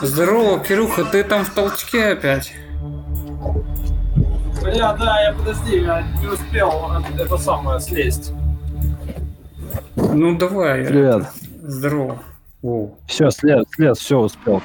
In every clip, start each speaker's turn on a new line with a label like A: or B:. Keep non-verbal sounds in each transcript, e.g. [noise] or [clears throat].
A: Здорово, Кирюха, ты там в толчке опять?
B: Бля, да, я подожди, я не успел это самое слезть.
A: Ну давай.
C: Привет.
A: Здорово. Воу.
C: Все, слез, слез, все успел.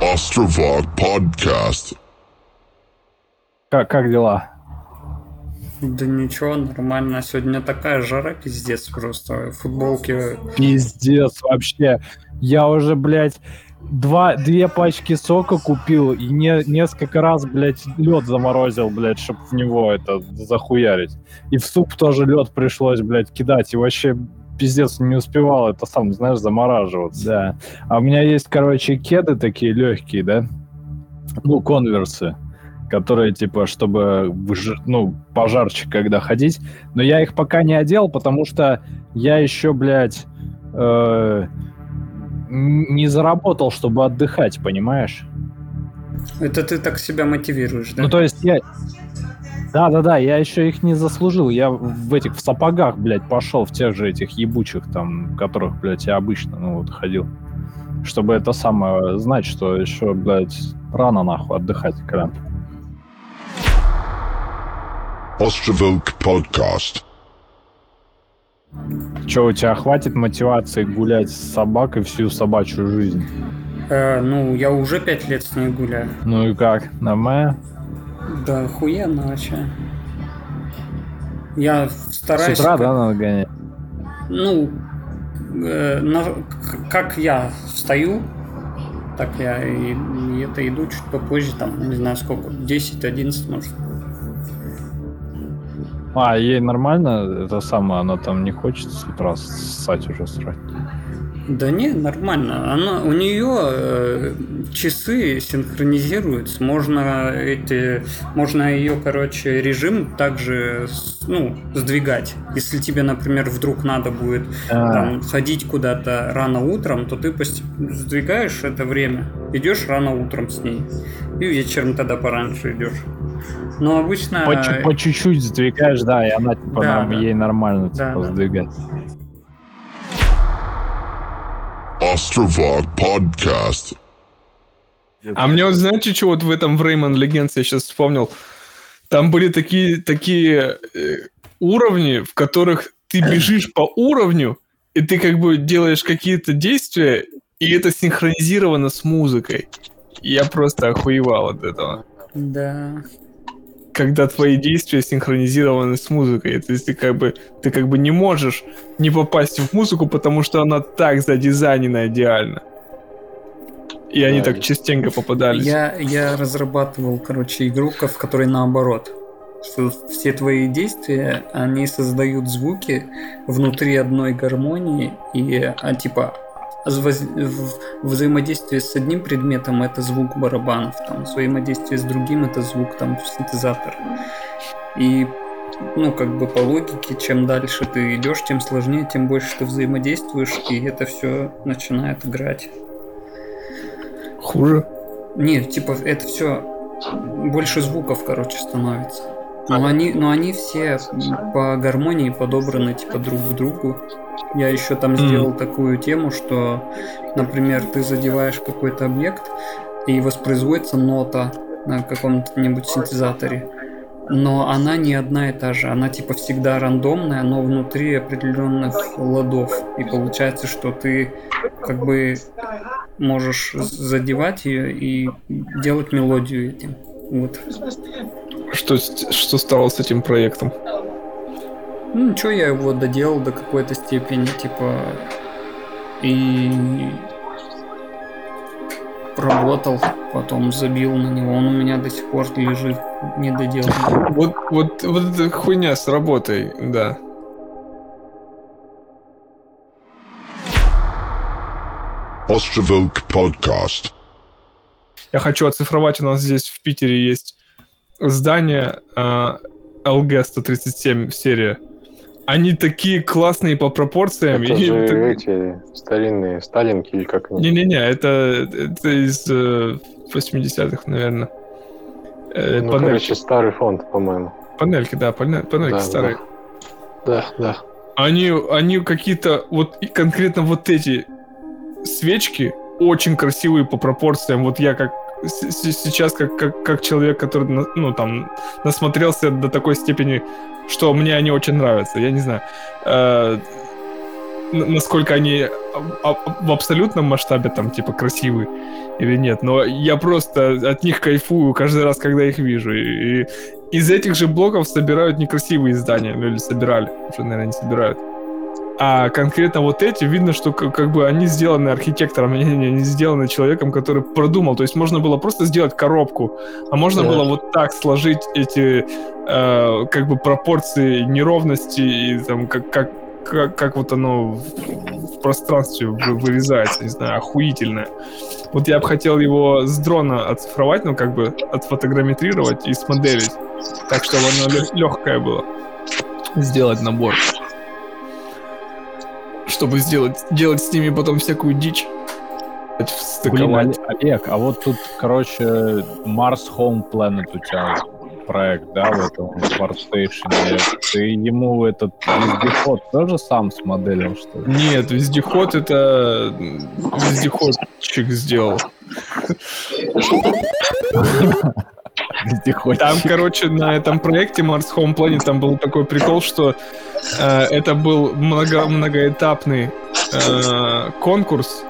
D: Astrovog Podcast.
C: Как, как дела?
A: Да ничего, нормально. Сегодня такая жара, пиздец просто. Футболки...
C: Пиздец вообще. Я уже, блядь, два, две пачки сока купил и не, несколько раз, блядь, лед заморозил, блядь, чтобы в него это захуярить. И в суп тоже лед пришлось, блядь, кидать. И вообще пиздец не успевал это сам, знаешь, замораживаться. Да. А у меня есть, короче, кеды такие легкие, да? Ну, конверсы которые, типа, чтобы, ну, пожарче, когда ходить. Но я их пока не одел, потому что я еще, блядь, э, не заработал, чтобы отдыхать, понимаешь?
A: Это ты так себя мотивируешь, да?
C: Ну, то есть я... Да-да-да, я еще их не заслужил. Я в этих, в сапогах, блядь, пошел, в тех же этих ебучих там, которых, блядь, я обычно, ну, вот, ходил. Чтобы это самое знать, что еще, блядь, рано, нахуй, отдыхать, когда
D: Островок подкаст.
C: Че, у тебя хватит мотивации гулять с собакой всю собачью жизнь?
A: Э, ну, я уже пять лет с ней гуляю.
C: Ну и как, нормально?
A: Да, охуенно вообще. Я стараюсь...
C: С утра, да, надо гонять?
A: Ну, э, на, как я встаю, так я и, и это иду чуть попозже, там, не знаю сколько, 10-11 может.
C: А, ей нормально это самое, она там не хочет с утра ссать уже срать?
A: Да не, нормально. Она, у нее э, часы синхронизируются. Можно эти, можно ее, короче, режим также, ну, сдвигать. Если тебе, например, вдруг надо будет а. там, ходить куда-то рано утром, то ты сдвигаешь это время, идешь рано утром с ней, и вечером тогда пораньше идешь. Но обычно...
C: По, по чуть-чуть сдвигаешь, да, и она типа да, нам, да. ей нормально типа, да, сдвигать.
D: Подкаст.
E: А мне вот знаете, что вот в этом в Rayman Legends я сейчас вспомнил? Там были такие, такие э, уровни, в которых ты [clears throat] бежишь по уровню, и ты как бы делаешь какие-то действия, и это синхронизировано с музыкой. Я просто охуевал от этого.
A: Да
E: когда твои действия синхронизированы с музыкой. То есть ты как бы, ты как бы не можешь не попасть в музыку, потому что она так задизайнена идеально. И да, они так частенько попадались.
A: Я, я разрабатывал, короче, игру, в которой наоборот. Что все твои действия, они создают звуки внутри одной гармонии, и а, типа взаимодействие с одним предметом это звук барабанов, там, взаимодействие с другим это звук там синтезатора. И ну, как бы по логике, чем дальше ты идешь, тем сложнее, тем больше ты взаимодействуешь, и это все начинает играть.
E: Хуже?
A: Нет, типа, это все больше звуков, короче, становится. Но они, но они все по гармонии подобраны, типа, друг к другу. Я еще там mm. сделал такую тему, что, например, ты задеваешь какой-то объект, и воспроизводится нота на каком-нибудь синтезаторе. Но она не одна и та же. Она типа всегда рандомная, но внутри определенных ладов. И получается, что ты как бы можешь задевать ее и делать мелодию этим. Вот.
E: Что, что стало с этим проектом?
A: Ну, ничего, я его доделал до какой-то степени, типа, и работал, потом забил на него, он у меня до сих пор лежит недоделанный.
E: Вот, вот, вот эта хуйня с работой, да.
D: Островок подкаст.
E: Я хочу оцифровать, у нас здесь в Питере есть здание uh, LG-137 серия они такие классные по пропорциям.
F: Это же это... эти старинные Сталинки или как они?
E: Не-не-не, это, это из э, 80-х, наверное.
F: Э, ну, панельки. короче, старый фонд, по-моему.
E: Панельки, да, панель, панельки да, старые.
F: Да, да. да.
E: Они, они какие-то, вот конкретно вот эти свечки, очень красивые по пропорциям. Вот я как сейчас как, как, как человек, который ну там насмотрелся до такой степени, что мне они очень нравятся. Я не знаю, э, насколько они а- а- в абсолютном масштабе там типа красивые или нет. Но я просто от них кайфую каждый раз, когда их вижу. И, и из этих же блоков собирают некрасивые издания, ну или собирали, уже, наверное, не собирают. А конкретно вот эти, видно, что как, бы они сделаны архитектором, они, они они сделаны человеком, который продумал. То есть можно было просто сделать коробку, а можно
C: Да.
E: было вот так сложить эти э, как бы пропорции неровности и там как, как, как, как вот оно в, в пространстве вы- вырезается, не знаю, охуительное. Вот я бы хотел его с дрона оцифровать, ну как бы отфотограмметрировать и смоделить, так чтобы оно легкое было. Сделать набор чтобы сделать, делать с ними потом всякую дичь.
C: Блин. Олег, а вот тут, короче, Mars Home Planet у тебя проект, да, в этом Workstation. Ты ему этот вездеход тоже сам смоделил, что ли?
E: Нет, вездеход это вездеходчик сделал. [laughs] [laughs] Там, короче, на этом проекте Mars Home Planet там был такой прикол, что э, это был много, многоэтапный э, конкурс.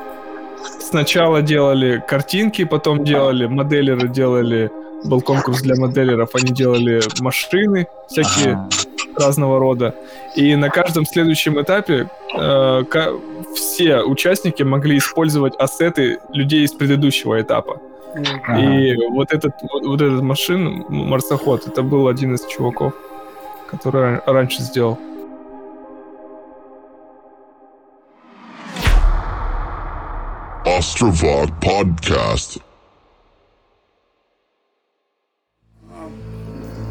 E: Сначала делали картинки, потом делали моделеры, делали был конкурс для моделеров, они делали машины всякие
C: Ага.
E: разного рода. И на каждом следующем этапе э, все участники могли использовать ассеты людей из предыдущего этапа.
C: Ага.
E: И вот этот вот, вот этот машин, марсоход, это был один из чуваков, который ра- раньше сделал.
D: Ostrovod Podcast.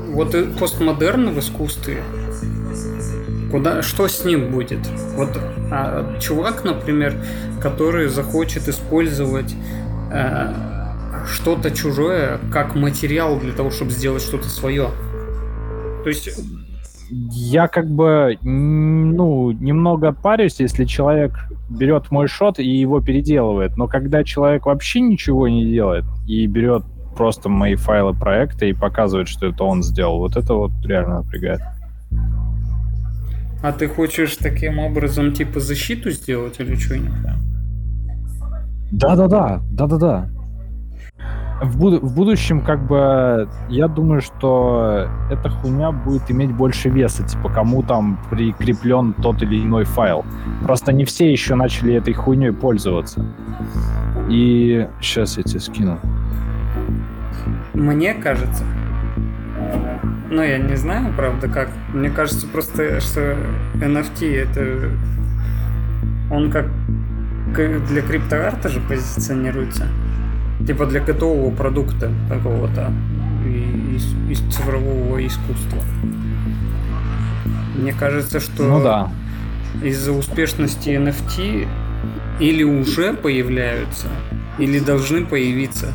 A: Вот постмодерн в искусстве. Куда, что с ним будет? Вот а, чувак, например, который захочет использовать э, что-то чужое как материал для того, чтобы сделать что-то свое. То есть,
C: Я как бы, ну, немного парюсь, если человек берет мой шот и его переделывает. Но когда человек вообще ничего не делает и берет просто мои файлы проекта и показывает, что это он сделал, вот это вот реально напрягает.
A: а ты хочешь таким образом типа защиту сделать или что-нибудь?
C: Да-да-да, да-да-да. В, буду- в будущем, как бы, я думаю, что эта хуйня будет иметь больше веса, типа, кому там прикреплен тот или иной файл. Просто не все еще начали этой хуйней пользоваться. И сейчас я тебе скину.
A: Мне кажется, ну я не знаю, правда, как. Мне кажется просто, что NFT это он как для криптоарта же позиционируется. Типа для готового продукта какого-то из, из цифрового искусства. Мне кажется, что
C: Ну да.
A: из-за успешности NFT или уже появляются, или должны появиться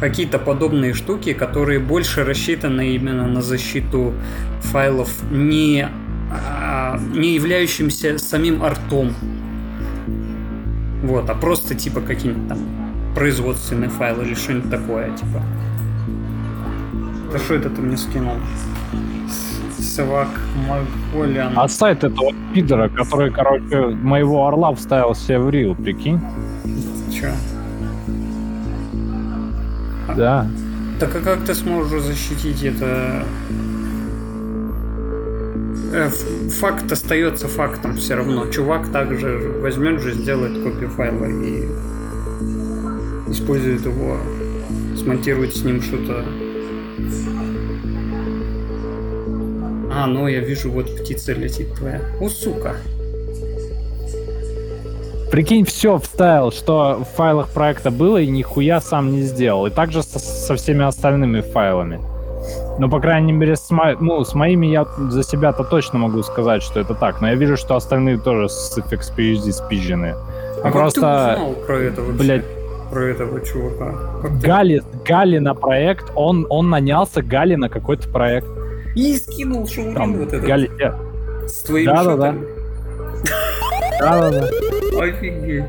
A: какие-то подобные штуки, которые больше рассчитаны именно на защиту файлов, не, а, не являющимся самим артом. Вот, а просто типа какие-нибудь там производственные файлы или что-нибудь такое, типа. Да что это ты мне скинул? С- Свак Маголян.
C: А сайт этого пидора, который, короче, моего орла вставил себе в рил, прикинь?
A: Чё?
C: Да.
A: Так а как ты сможешь защитить это? Э, Факт остается фактом все равно. Чувак также возьмет же, сделает копию файла и использует его, смонтирует с ним что-то. А, ну я вижу, вот птица летит твоя. О, сука.
C: Прикинь, все вставил, что в файлах проекта было, и нихуя сам не сделал. И также со, со всеми остальными файлами. Ну, по крайней мере, с, мо- ну, с моими я за себя-то точно могу сказать, что это так. Но я вижу, что остальные тоже с FXPUSD спизжены.
A: А
C: Просто,
A: как ты узнал про это вообще?
C: блядь,
A: Про этого чувака?
C: Гали, Гали на проект, он, он нанялся Гали на какой-то проект.
A: И скинул шоурин
C: Там,
A: вот этот.
C: Гали... э,
A: С твоим
C: Да-да-да.
A: шотом.
C: Да-да-да.
A: Офигеть.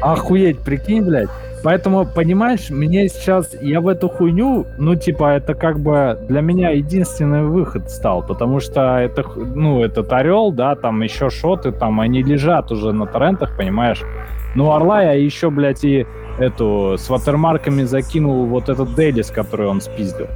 C: Охуеть, прикинь, блядь. Поэтому, понимаешь, мне сейчас, я в эту хуйню, ну, типа, это как бы для меня единственный выход стал, потому что это, ну, этот Орел, да, там еще шоты, там, они лежат уже на торрентах, понимаешь? Ну, Орла я еще, блядь, и эту, с ватермарками закинул вот этот Делис, который он спиздил.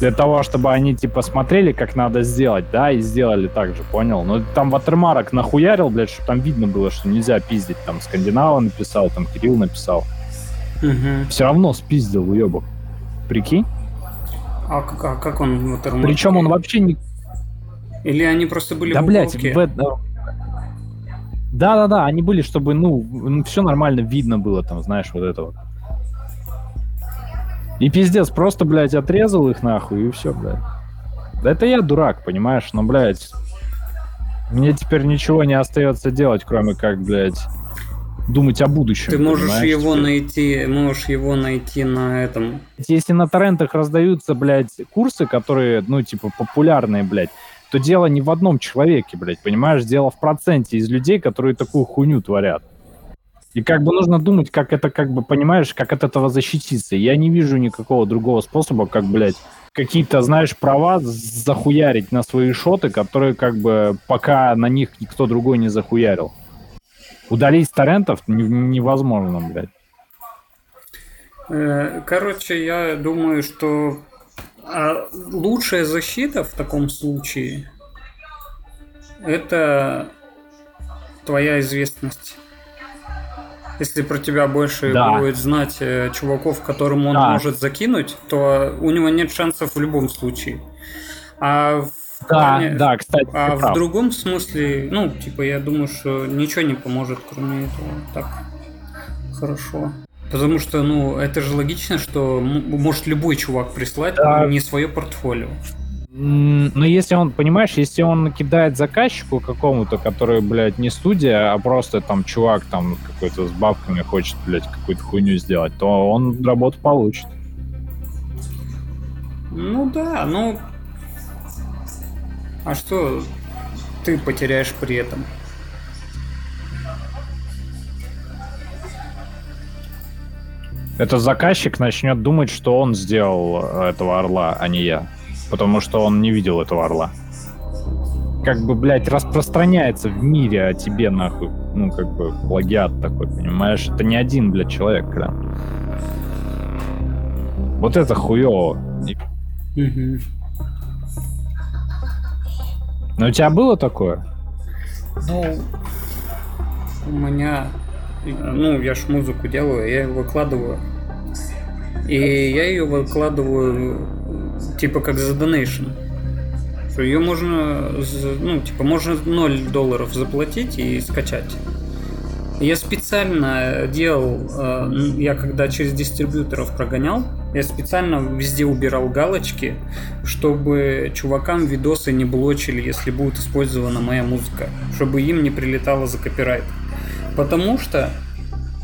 C: Для того, чтобы они, типа, смотрели, как надо сделать, да, и сделали так же, понял? Но там ватермарок нахуярил, блядь, что там видно было, что нельзя пиздить. Там Скандинава написал, там Кирилл написал.
A: Мгм.
C: Все равно спиздил, уебок. Прикинь?
A: А, как- а как он watermark?
C: Причем он вообще не...
A: Или они просто были
C: Да,
A: в
C: блядь, в это- Да-да-да, они были, чтобы, ну, все нормально видно было там, знаешь, вот это вот. И пиздец, просто, блядь, отрезал их нахуй, и все, блядь. Да это я дурак, понимаешь, но, блядь, мне теперь ничего не остается делать, кроме как, блядь, думать о будущем.
A: Ты можешь его
C: теперь.
A: найти, можешь его найти на этом.
C: Если на торрентах раздаются, блядь, курсы, которые, ну, типа, популярные, блядь, то дело не в одном человеке, блядь, понимаешь? Дело в проценте из людей, которые такую хуйню творят. И как бы нужно думать, как это, как бы, понимаешь, как от этого защититься. Я не вижу никакого другого способа, как, блядь, какие-то, знаешь, права захуярить на свои шоты, которые, как бы, пока на них никто другой не захуярил. Удалить торрентов не- невозможно, блядь.
A: Э, Короче, я думаю, что а, лучшая защита в таком случае это твоя известность. Если про тебя больше
C: Да.
A: будет знать э, чуваков, которым он
C: Да.
A: может закинуть, то у него нет шансов в любом случае. А в
C: Да,
A: плане-
C: да, кстати,
A: А в
C: прав.
A: другом смысле, ну, типа, я думаю, что ничего не поможет, кроме этого. Так, хорошо. Потому что, ну, это же логично, что может любой чувак прислать
C: Да.
A: не свое портфолио.
C: Но если он, понимаешь, если он накидает заказчику какому-то, который, блядь, не студия, а просто там чувак там какой-то с бабками хочет, блядь, какую-то хуйню сделать, то он работу получит.
A: Ну да, ну... А что ты потеряешь при этом?
C: Этот заказчик начнет думать, что он сделал э, этого орла, а не я. Потому что он не видел этого орла. Как бы, блядь, распространяется в мире о тебе, нахуй. Ну, как бы, плагиат такой, понимаешь? Это не один, блядь, человек, прям. Вот это хуево. И-
A: Мгм.
C: Но у тебя было такое?
A: Ну, у меня, ну, я ж музыку делаю, я ее выкладываю. И я ее выкладываю типа как за. Что ее можно, ну, типа, можно 0 долларов заплатить и скачать. Я специально делал, э, я когда через дистрибьюторов прогонял, я специально везде убирал галочки, чтобы чувакам видосы не блочили, если будет использована моя музыка, чтобы им не прилетало за копирайт. Потому что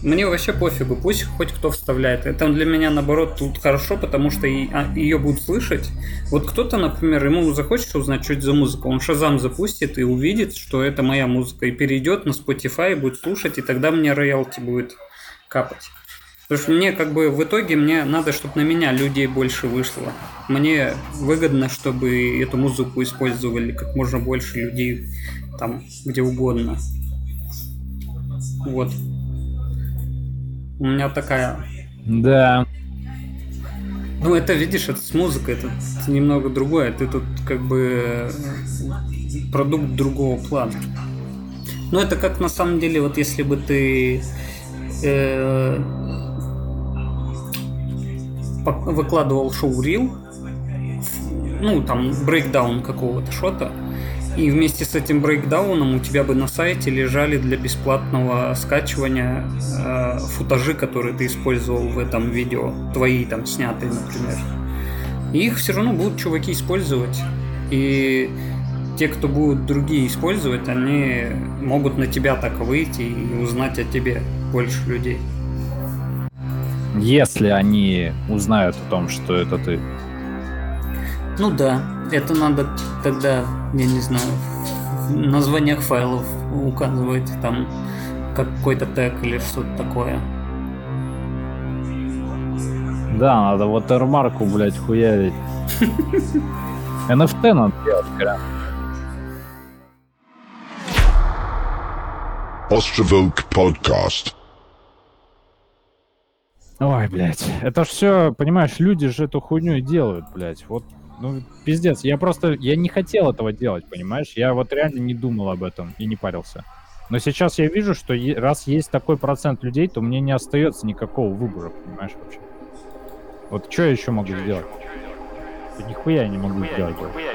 A: мне вообще пофигу, пусть хоть кто вставляет. Это для меня, наоборот, тут хорошо, потому что ее будут слышать. Вот кто-то, например, ему захочет узнать, что это за музыка, он Шазам запустит и увидит, что это моя музыка, и перейдет на Spotify, и будет слушать, и тогда мне роялти будет капать. Потому что мне как бы в итоге мне надо, чтобы на меня людей больше вышло. Мне выгодно, чтобы эту музыку использовали как можно больше людей там где угодно. Вот. У меня такая.
C: Да.
A: Ну, это, видишь, это с музыкой, это немного другое. Ты тут как бы э, продукт другого плана. Ну, это как на самом деле, вот если бы ты э, выкладывал шоу Рил, ну, там, брейкдаун какого-то шота, и вместе с этим брейкдауном у тебя бы на сайте лежали для бесплатного скачивания э, футажи, которые ты использовал в этом видео, твои там снятые, например. И их все равно будут чуваки использовать. И те, кто будут другие использовать, они могут на тебя так выйти и узнать о тебе больше людей.
C: Если они узнают о том, что это ты.
A: Ну да, это надо тогда, я не знаю, в названиях файлов указывать там как какой-то тег или что-то такое.
C: Да, надо watermarку, блядь, хуярить. [laughs] NFT надо делать, прям.
D: Ostrovoke Podcast.
C: Ой, блядь. Это ж все, понимаешь, люди же эту хуйню и делают, блядь. Вот, ну, пиздец. Я просто, я не хотел этого делать, понимаешь? Я вот реально не думал об этом и не парился. Но сейчас я вижу, что раз есть такой процент людей, то мне не остается никакого выбора, понимаешь, вообще. Вот что я еще могу сделать? Да Нихуя я не могу сделать. блядь.